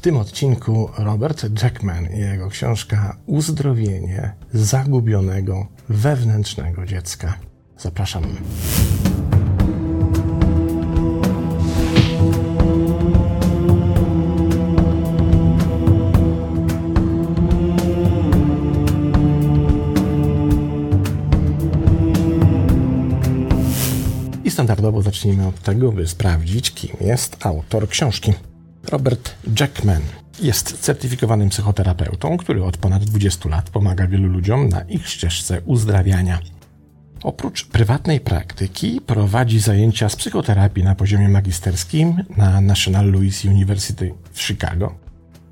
W tym odcinku Robert Jackman i jego książka Uzdrowienie zagubionego wewnętrznego dziecka. Zapraszam. I standardowo zacznijmy od tego, by sprawdzić, kim jest autor książki. Robert Jackman jest certyfikowanym psychoterapeutą, który od ponad 20 lat pomaga wielu ludziom na ich ścieżce uzdrawiania. Oprócz prywatnej praktyki prowadzi zajęcia z psychoterapii na poziomie magisterskim na National Louis University w Chicago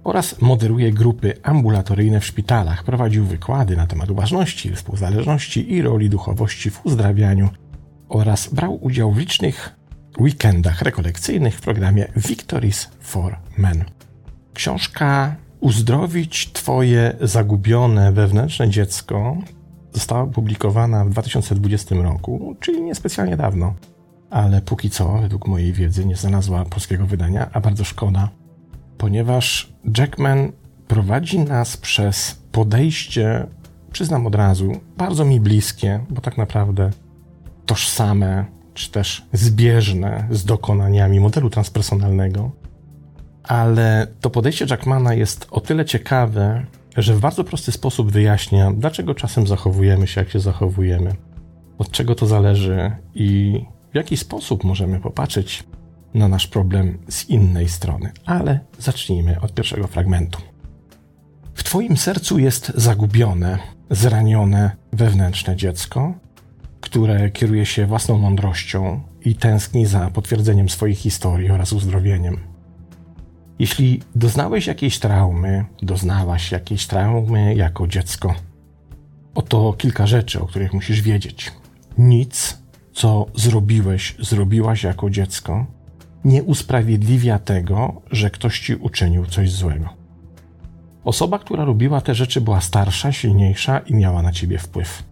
oraz moderuje grupy ambulatoryjne w szpitalach. Prowadził wykłady na temat uważności, współzależności i roli duchowości w uzdrawianiu oraz brał udział w licznych weekendach rekolekcyjnych w programie Victories for Men. Książka Uzdrowić Twoje zagubione wewnętrzne dziecko została opublikowana w 2020 roku, czyli niespecjalnie dawno, ale póki co, według mojej wiedzy, nie znalazła polskiego wydania, a bardzo szkoda, ponieważ Jackman prowadzi nas przez podejście, przyznam od razu, bardzo mi bliskie, bo tak naprawdę tożsame, czy też zbieżne z dokonaniami modelu transpersonalnego. Ale to podejście Jackmana jest o tyle ciekawe, że w bardzo prosty sposób wyjaśnia, dlaczego czasem zachowujemy się, jak się zachowujemy, od czego to zależy i w jaki sposób możemy popatrzeć na nasz problem z innej strony. Ale zacznijmy od pierwszego fragmentu. W Twoim sercu jest zagubione, zranione wewnętrzne dziecko, które kieruje się własną mądrością i tęskni za potwierdzeniem swoich historii oraz uzdrowieniem. Jeśli doznałeś jakiejś traumy, doznałaś jakiejś traumy jako dziecko, oto kilka rzeczy, o których musisz wiedzieć. Nic, co zrobiłeś, zrobiłaś jako dziecko, nie usprawiedliwia tego, że ktoś ci uczynił coś złego. Osoba, która robiła te rzeczy, była starsza, silniejsza i miała na ciebie wpływ.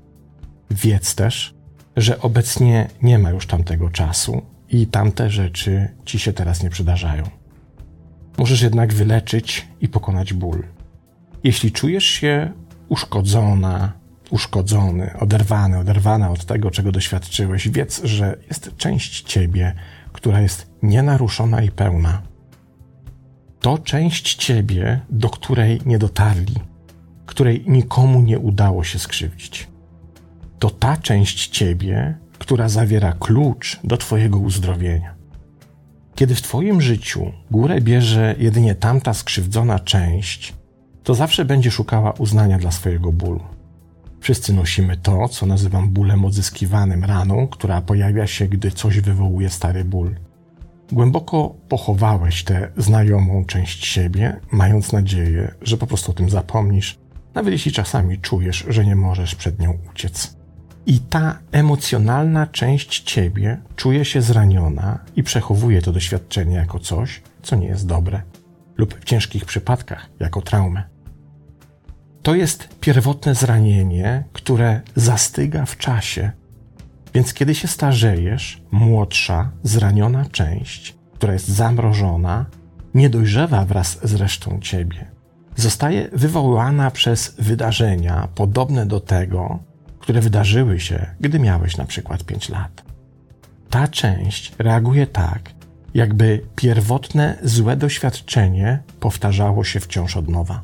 Wiedz też, że obecnie nie ma już tamtego czasu i tamte rzeczy ci się teraz nie przydarzają. Możesz jednak wyleczyć i pokonać ból. Jeśli czujesz się uszkodzona, uszkodzony, oderwany, oderwana od tego, czego doświadczyłeś, wiedz, że jest część ciebie, która jest nienaruszona i pełna. To część ciebie, do której nie dotarli, której nikomu nie udało się skrzywdzić to ta część ciebie, która zawiera klucz do Twojego uzdrowienia. Kiedy w Twoim życiu górę bierze jedynie tamta skrzywdzona część, to zawsze będzie szukała uznania dla swojego bólu. Wszyscy nosimy to, co nazywam bólem odzyskiwanym, raną, która pojawia się, gdy coś wywołuje stary ból. Głęboko pochowałeś tę znajomą część siebie, mając nadzieję, że po prostu o tym zapomnisz, nawet jeśli czasami czujesz, że nie możesz przed nią uciec. I ta emocjonalna część ciebie czuje się zraniona i przechowuje to doświadczenie jako coś, co nie jest dobre, lub w ciężkich przypadkach jako traumę. To jest pierwotne zranienie, które zastyga w czasie, więc kiedy się starzejesz, młodsza, zraniona część, która jest zamrożona, nie dojrzewa wraz z resztą ciebie. Zostaje wywołana przez wydarzenia podobne do tego, które wydarzyły się, gdy miałeś na przykład 5 lat. Ta część reaguje tak, jakby pierwotne złe doświadczenie powtarzało się wciąż od nowa.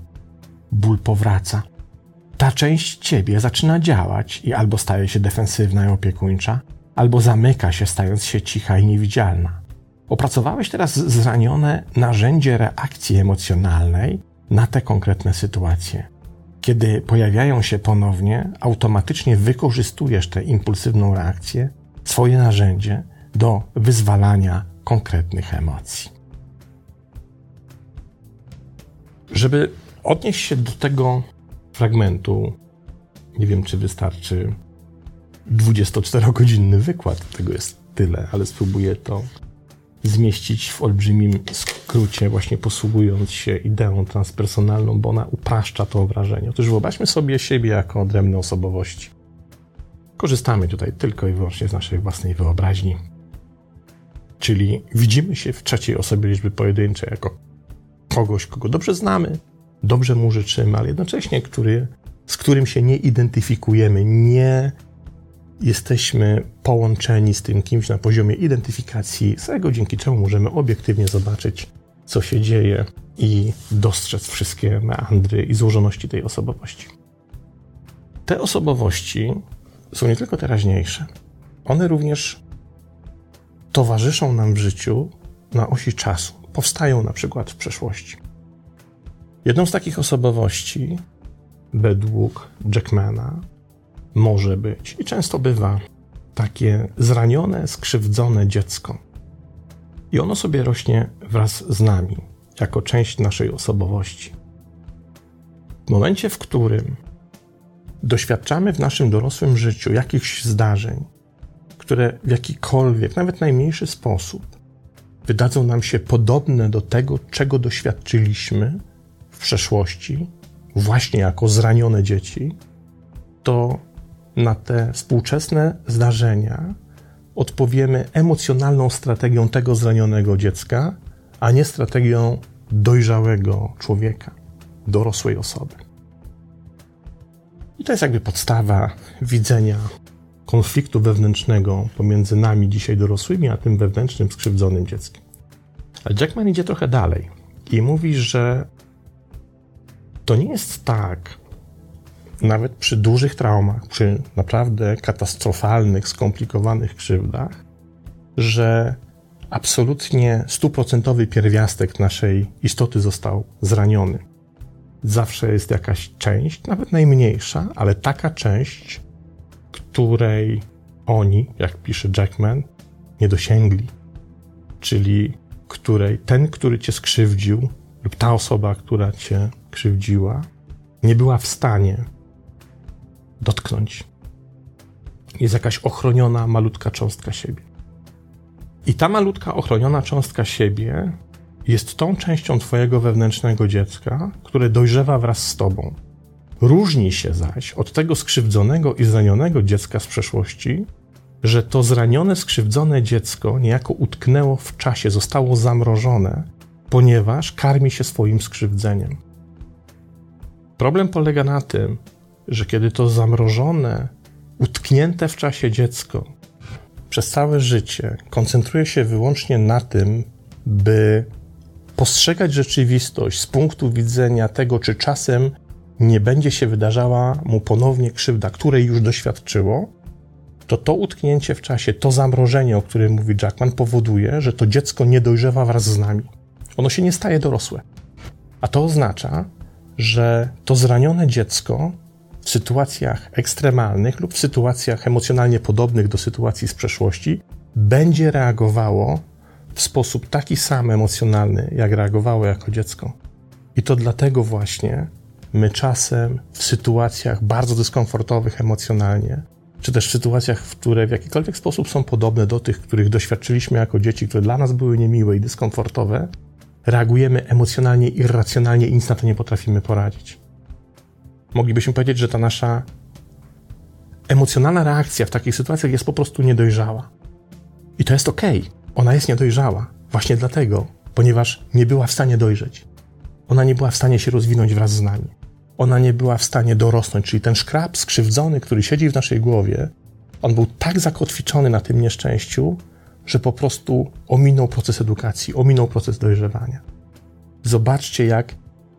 Ból powraca. Ta część ciebie zaczyna działać i albo staje się defensywna i opiekuńcza, albo zamyka się, stając się cicha i niewidzialna. Opracowałeś teraz zranione narzędzie reakcji emocjonalnej na te konkretne sytuacje. Kiedy pojawiają się ponownie, automatycznie wykorzystujesz tę impulsywną reakcję, swoje narzędzie do wyzwalania konkretnych emocji. Żeby odnieść się do tego fragmentu, nie wiem, czy wystarczy 24-godzinny wykład, tego jest tyle, ale spróbuję to zmieścić w olbrzymim skrócie, właśnie posługując się ideą transpersonalną, bo ona upraszcza to wrażenie. Otóż wyobraźmy sobie siebie jako odrębne osobowości. Korzystamy tutaj tylko i wyłącznie z naszej własnej wyobraźni. Czyli widzimy się w trzeciej osobie liczby pojedynczej jako kogoś, kogo dobrze znamy, dobrze mu życzymy, ale jednocześnie który, z którym się nie identyfikujemy, nie jesteśmy połączeni z tym kimś na poziomie identyfikacji, z tego dzięki czemu możemy obiektywnie zobaczyć, co się dzieje i dostrzec wszystkie meandry i złożoności tej osobowości. Te osobowości są nie tylko teraźniejsze, one również towarzyszą nam w życiu na osi czasu. Powstają na przykład w przeszłości. Jedną z takich osobowości, według Jackmana, może być i często bywa takie zranione, skrzywdzone dziecko. I ono sobie rośnie wraz z nami, jako część naszej osobowości. W momencie, w którym doświadczamy w naszym dorosłym życiu jakichś zdarzeń, które w jakikolwiek, nawet najmniejszy sposób wydadzą nam się podobne do tego, czego doświadczyliśmy w przeszłości, właśnie jako zranione dzieci, to na te współczesne zdarzenia odpowiemy emocjonalną strategią tego zranionego dziecka, a nie strategią dojrzałego człowieka, dorosłej osoby. I to jest jakby podstawa widzenia konfliktu wewnętrznego pomiędzy nami dzisiaj dorosłymi, a tym wewnętrznym skrzywdzonym dzieckiem. Ale Jackman idzie trochę dalej i mówi, że to nie jest tak, nawet przy dużych traumach, przy naprawdę katastrofalnych, skomplikowanych krzywdach, że absolutnie stuprocentowy pierwiastek naszej istoty został zraniony. Zawsze jest jakaś część, nawet najmniejsza, ale taka część, której oni, jak pisze Jackman, nie dosięgli. Czyli której ten, który cię skrzywdził, lub ta osoba, która cię krzywdziła, nie była w stanie dotknąć. Jest jakaś ochroniona, malutka cząstka siebie. I ta malutka, ochroniona cząstka siebie jest tą częścią Twojego wewnętrznego dziecka, które dojrzewa wraz z Tobą. Różni się zaś od tego skrzywdzonego i zranionego dziecka z przeszłości, że to zranione, skrzywdzone dziecko niejako utknęło w czasie, zostało zamrożone, ponieważ karmi się swoim skrzywdzeniem. Problem polega na tym, że kiedy to zamrożone, utknięte w czasie dziecko przez całe życie koncentruje się wyłącznie na tym, by postrzegać rzeczywistość z punktu widzenia tego, czy czasem nie będzie się wydarzała mu ponownie krzywda, której już doświadczyło, to to utknięcie w czasie, to zamrożenie, o którym mówi Jackman, powoduje, że to dziecko nie dojrzewa wraz z nami. Ono się nie staje dorosłe. A to oznacza, że to zranione dziecko w sytuacjach ekstremalnych lub w sytuacjach emocjonalnie podobnych do sytuacji z przeszłości będzie reagowało w sposób taki sam emocjonalny, jak reagowało jako dziecko. I to dlatego właśnie my czasem w sytuacjach bardzo dyskomfortowych emocjonalnie, czy też w sytuacjach, które w jakikolwiek sposób są podobne do tych, których doświadczyliśmy jako dzieci, które dla nas były niemiłe i dyskomfortowe, reagujemy emocjonalnie, irracjonalnie i nic na to nie potrafimy poradzić. Moglibyśmy powiedzieć, że ta nasza emocjonalna reakcja w takich sytuacjach jest po prostu niedojrzała. I to jest ok. Ona jest niedojrzała. Właśnie dlatego, ponieważ nie była w stanie dojrzeć. Ona nie była w stanie się rozwinąć wraz z nami. Ona nie była w stanie dorosnąć, czyli ten szkrab skrzywdzony, który siedzi w naszej głowie, on był tak zakotwiczony na tym nieszczęściu, że po prostu ominął proces edukacji, ominął proces dojrzewania. Zobaczcie, jak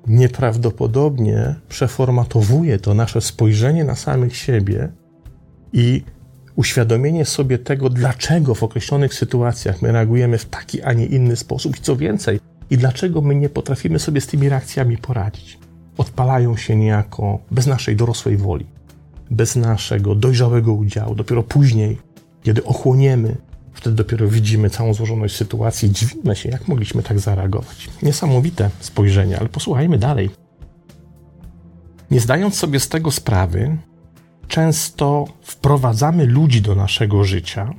nieprawdopodobnie przeformatowuje to nasze spojrzenie na samych siebie i uświadomienie sobie tego, dlaczego w określonych sytuacjach my reagujemy w taki, a nie inny sposób i co więcej, i dlaczego my nie potrafimy sobie z tymi reakcjami poradzić. Odpalają się niejako bez naszej dorosłej woli, bez naszego dojrzałego udziału. Dopiero później, kiedy ochłoniemy, wtedy dopiero widzimy całą złożoność sytuacji, dziwimy się, jak mogliśmy tak zareagować. Niesamowite spojrzenie, ale posłuchajmy dalej. Nie zdając sobie z tego sprawy, często wprowadzamy ludzi do naszego życia,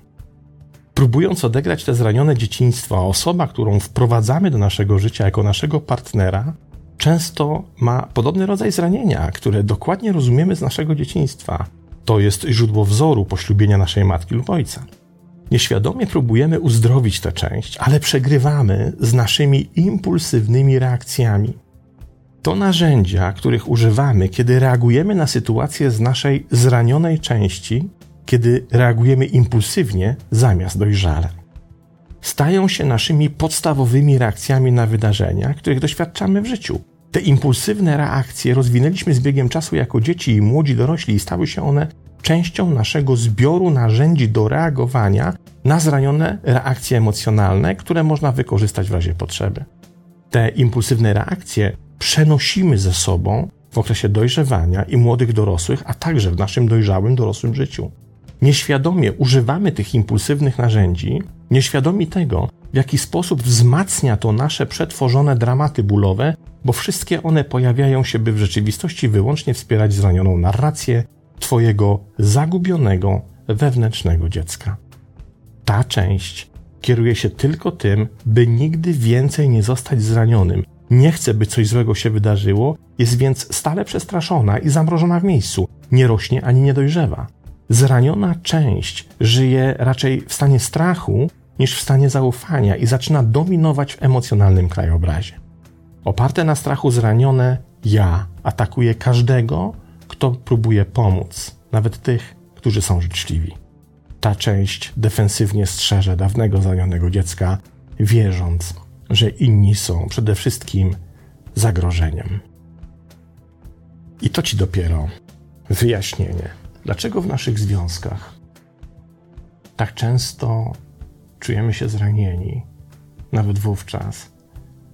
próbując odegrać te zranione dzieciństwo, a osoba, którą wprowadzamy do naszego życia jako naszego partnera, często ma podobny rodzaj zranienia, które dokładnie rozumiemy z naszego dzieciństwa. To jest źródło wzoru poślubienia naszej matki lub ojca. Nieświadomie próbujemy uzdrowić tę część, ale przegrywamy z naszymi impulsywnymi reakcjami. To narzędzia, których używamy, kiedy reagujemy na sytuację z naszej zranionej części, kiedy reagujemy impulsywnie zamiast dojrzale. Stają się naszymi podstawowymi reakcjami na wydarzenia, których doświadczamy w życiu. Te impulsywne reakcje rozwinęliśmy z biegiem czasu jako dzieci i młodzi dorośli i stały się one częścią naszego zbioru narzędzi do reagowania na zranione reakcje emocjonalne, które można wykorzystać w razie potrzeby. Te impulsywne reakcje przenosimy ze sobą w okresie dojrzewania i młodych dorosłych, a także w naszym dojrzałym dorosłym życiu. Nieświadomie używamy tych impulsywnych narzędzi, nieświadomi tego, w jaki sposób wzmacnia to nasze przetworzone dramaty bólowe, bo wszystkie one pojawiają się, by w rzeczywistości wyłącznie wspierać zranioną narrację Twojego zagubionego wewnętrznego dziecka. Ta część kieruje się tylko tym, by nigdy więcej nie zostać zranionym. Nie chce, by coś złego się wydarzyło, jest więc stale przestraszona i zamrożona w miejscu. Nie rośnie ani nie dojrzewa. Zraniona część żyje raczej w stanie strachu niż w stanie zaufania i zaczyna dominować w emocjonalnym krajobrazie. Oparte na strachu zranione ja atakuje każdego, kto próbuje pomóc, nawet tych, którzy są życzliwi. Ta część defensywnie strzeże dawnego zranionego dziecka, wierząc, że inni są przede wszystkim zagrożeniem. I to ci dopiero wyjaśnienie, dlaczego w naszych związkach tak często czujemy się zranieni, nawet wówczas,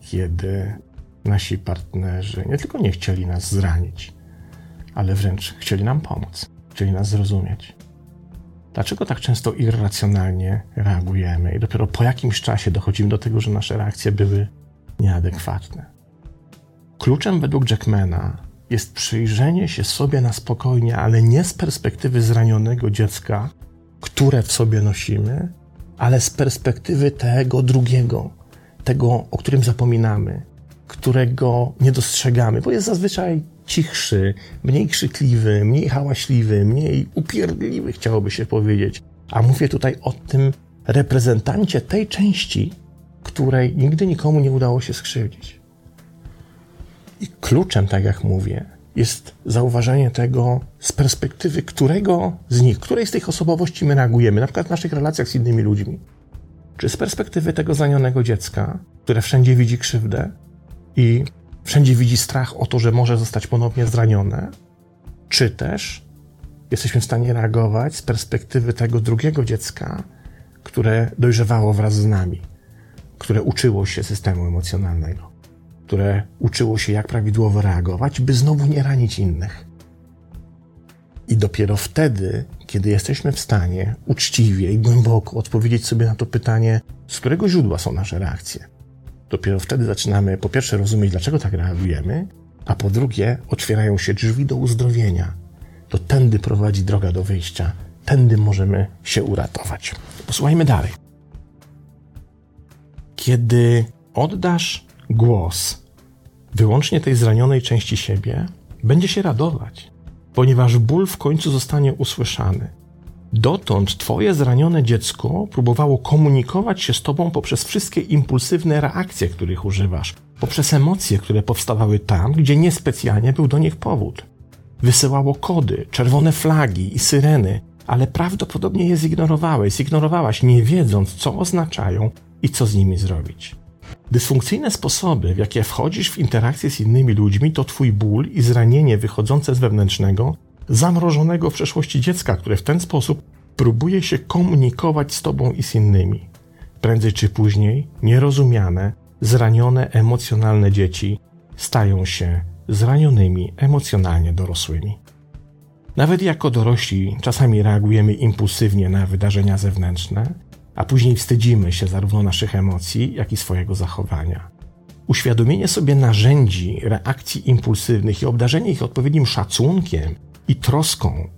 kiedy nasi partnerzy nie tylko nie chcieli nas zranić, ale wręcz chcieli nam pomóc, chcieli nas zrozumieć. Dlaczego tak często irracjonalnie reagujemy i dopiero po jakimś czasie dochodzimy do tego, że nasze reakcje były nieadekwatne? Kluczem według Jackmana jest przyjrzenie się sobie na spokojnie, ale nie z perspektywy zranionego dziecka, które w sobie nosimy, ale z perspektywy tego drugiego, tego, o którym zapominamy, którego nie dostrzegamy, bo jest zazwyczaj cichszy, mniej krzykliwy, mniej hałaśliwy, mniej upierdliwy, chciałoby się powiedzieć. A mówię tutaj o tym reprezentancie tej części, której nigdy nikomu nie udało się skrzywdzić. I kluczem, tak jak mówię, jest zauważenie tego z perspektywy którego z nich, której z tych osobowości my reagujemy, na przykład w naszych relacjach z innymi ludźmi. Czy z perspektywy tego zanionego dziecka, które wszędzie widzi krzywdę i wszędzie widzi strach o to, że może zostać ponownie zranione, czy też jesteśmy w stanie reagować z perspektywy tego drugiego dziecka, które dojrzewało wraz z nami, które uczyło się systemu emocjonalnego, które uczyło się, jak prawidłowo reagować, by znowu nie ranić innych. I dopiero wtedy, kiedy jesteśmy w stanie uczciwie i głęboko odpowiedzieć sobie na to pytanie, z którego źródła są nasze reakcje, Dopiero wtedy zaczynamy po pierwsze rozumieć, dlaczego tak reagujemy, a po drugie otwierają się drzwi do uzdrowienia. To tędy prowadzi droga do wyjścia. Tędy możemy się uratować. Posłuchajmy dalej. Kiedy oddasz głos wyłącznie tej zranionej części siebie, będzie się radować, ponieważ ból w końcu zostanie usłyszany. Dotąd twoje zranione dziecko próbowało komunikować się z tobą poprzez wszystkie impulsywne reakcje, których używasz, poprzez emocje, które powstawały tam, gdzie niespecjalnie był do nich powód. Wysyłało kody, czerwone flagi i syreny, ale prawdopodobnie je zignorowałeś, zignorowałaś, nie wiedząc, co oznaczają i co z nimi zrobić. Dysfunkcyjne sposoby, w jakie wchodzisz w interakcję z innymi ludźmi, to twój ból i zranienie wychodzące z wewnętrznego, zamrożonego w przeszłości dziecka, które w ten sposób próbuje się komunikować z tobą i z innymi. Prędzej czy później nierozumiane, zranione emocjonalne dzieci stają się zranionymi emocjonalnie dorosłymi. Nawet jako dorośli czasami reagujemy impulsywnie na wydarzenia zewnętrzne, a później wstydzimy się zarówno naszych emocji, jak i swojego zachowania. Uświadomienie sobie narzędzi reakcji impulsywnych i obdarzenie ich odpowiednim szacunkiem i troską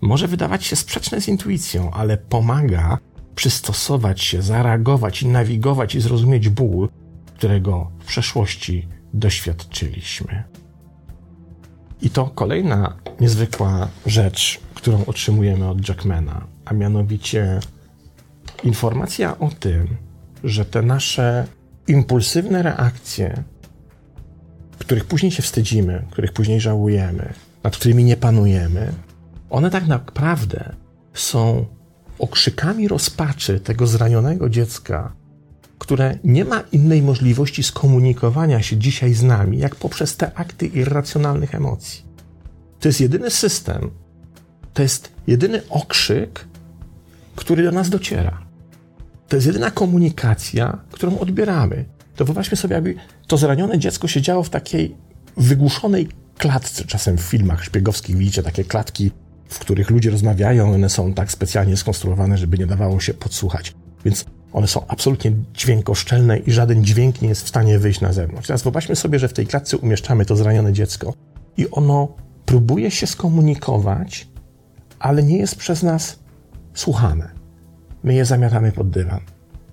może wydawać się sprzeczne z intuicją, ale pomaga przystosować się, zareagować i nawigować i zrozumieć ból, którego w przeszłości doświadczyliśmy. I to kolejna niezwykła rzecz, którą otrzymujemy od Jackmana, a mianowicie informacja o tym, że te nasze impulsywne reakcje, których później się wstydzimy, których później żałujemy, nad którymi nie panujemy, one tak naprawdę są okrzykami rozpaczy tego zranionego dziecka, które nie ma innej możliwości skomunikowania się dzisiaj z nami, jak poprzez te akty irracjonalnych emocji. To jest jedyny system, to jest jedyny okrzyk, który do nas dociera. To jest jedyna komunikacja, którą odbieramy. To wyobraźmy sobie, jakby to zranione dziecko siedziało w takiej wygłuszonej klatce. Czasem w filmach szpiegowskich widzicie takie klatki, w których ludzie rozmawiają, one są tak specjalnie skonstruowane, żeby nie dawało się podsłuchać. Więc one są absolutnie dźwiękoszczelne i żaden dźwięk nie jest w stanie wyjść na zewnątrz. Teraz wyobraźmy sobie, że w tej klatce umieszczamy to zranione dziecko i ono próbuje się skomunikować, ale nie jest przez nas słuchane. My je zamiatamy pod dywan.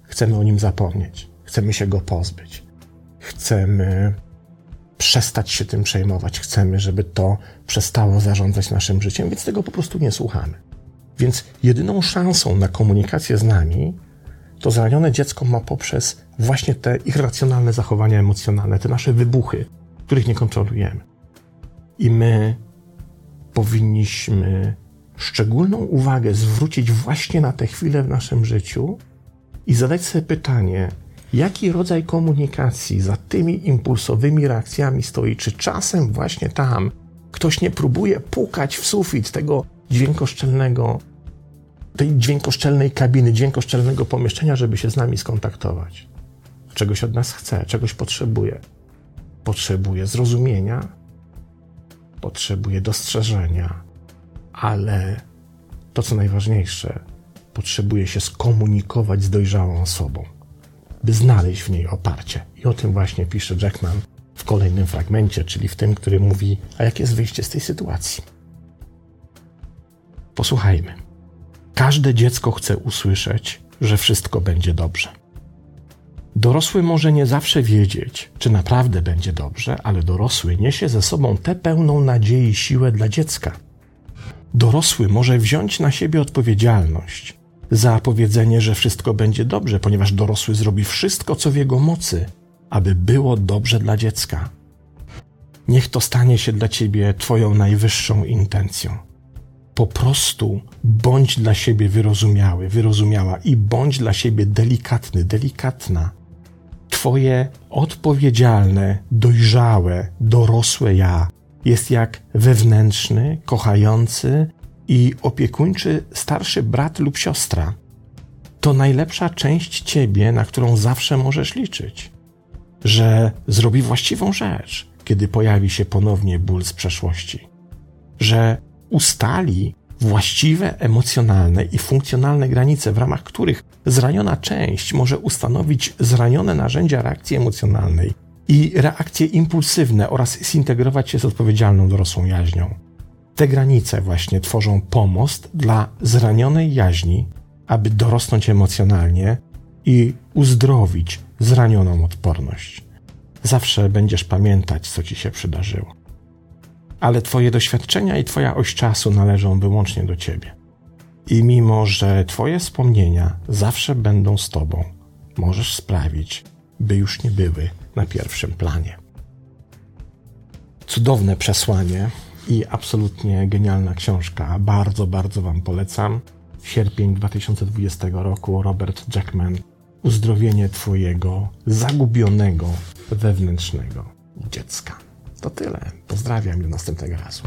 Chcemy o nim zapomnieć. Chcemy się go pozbyć. Chcemy przestać się tym przejmować. Chcemy, żeby to przestało zarządzać naszym życiem, więc tego po prostu nie słuchamy. Więc jedyną szansą na komunikację z nami to zranione dziecko ma poprzez właśnie te irracjonalne zachowania emocjonalne, te nasze wybuchy, których nie kontrolujemy. I my powinniśmy szczególną uwagę zwrócić właśnie na te chwile w naszym życiu i zadać sobie pytanie, jaki rodzaj komunikacji za tymi impulsowymi reakcjami stoi? Czy czasem właśnie tam ktoś nie próbuje pukać w sufit tego dźwiękoszczelnego, tej dźwiękoszczelnej kabiny, dźwiękoszczelnego pomieszczenia, żeby się z nami skontaktować? Czegoś od nas chce, czegoś potrzebuje. Potrzebuje zrozumienia, potrzebuje dostrzeżenia, ale to, co najważniejsze, potrzebuje się skomunikować z dojrzałą osobą, by znaleźć w niej oparcie. I o tym właśnie pisze Jackman w kolejnym fragmencie, czyli w tym, który mówi, a jakie jest wyjście z tej sytuacji. Posłuchajmy. Każde dziecko chce usłyszeć, że wszystko będzie dobrze. Dorosły może nie zawsze wiedzieć, czy naprawdę będzie dobrze, ale dorosły niesie ze sobą tę pełną nadziei siłę dla dziecka – dorosły może wziąć na siebie odpowiedzialność za powiedzenie, że wszystko będzie dobrze, ponieważ dorosły zrobi wszystko, co w jego mocy, aby było dobrze dla dziecka. Niech to stanie się dla ciebie Twoją najwyższą intencją. Po prostu bądź dla siebie wyrozumiały, wyrozumiała i bądź dla siebie delikatny, delikatna. Twoje odpowiedzialne, dojrzałe, dorosłe ja jest jak wewnętrzny, kochający i opiekuńczy starszy brat lub siostra. To najlepsza część ciebie, na którą zawsze możesz liczyć. Że zrobi właściwą rzecz, kiedy pojawi się ponownie ból z przeszłości. Że ustali właściwe emocjonalne i funkcjonalne granice, w ramach których zraniona część może ustanowić zranione narzędzia reakcji emocjonalnej i reakcje impulsywne oraz zintegrować się z odpowiedzialną dorosłą jaźnią. Te granice właśnie tworzą pomost dla zranionej jaźni, aby dorosnąć emocjonalnie i uzdrowić zranioną odporność. Zawsze będziesz pamiętać, co ci się przydarzyło. Ale Twoje doświadczenia i Twoja oś czasu należą wyłącznie do Ciebie. I mimo, że Twoje wspomnienia zawsze będą z Tobą, możesz sprawić, by już nie były na pierwszym planie. Cudowne przesłanie i absolutnie genialna książka. Bardzo, bardzo Wam polecam. Sierpień 2020 roku Robert Jackman. Uzdrowienie Twojego zagubionego wewnętrznego dziecka. To tyle. Pozdrawiam do następnego razu.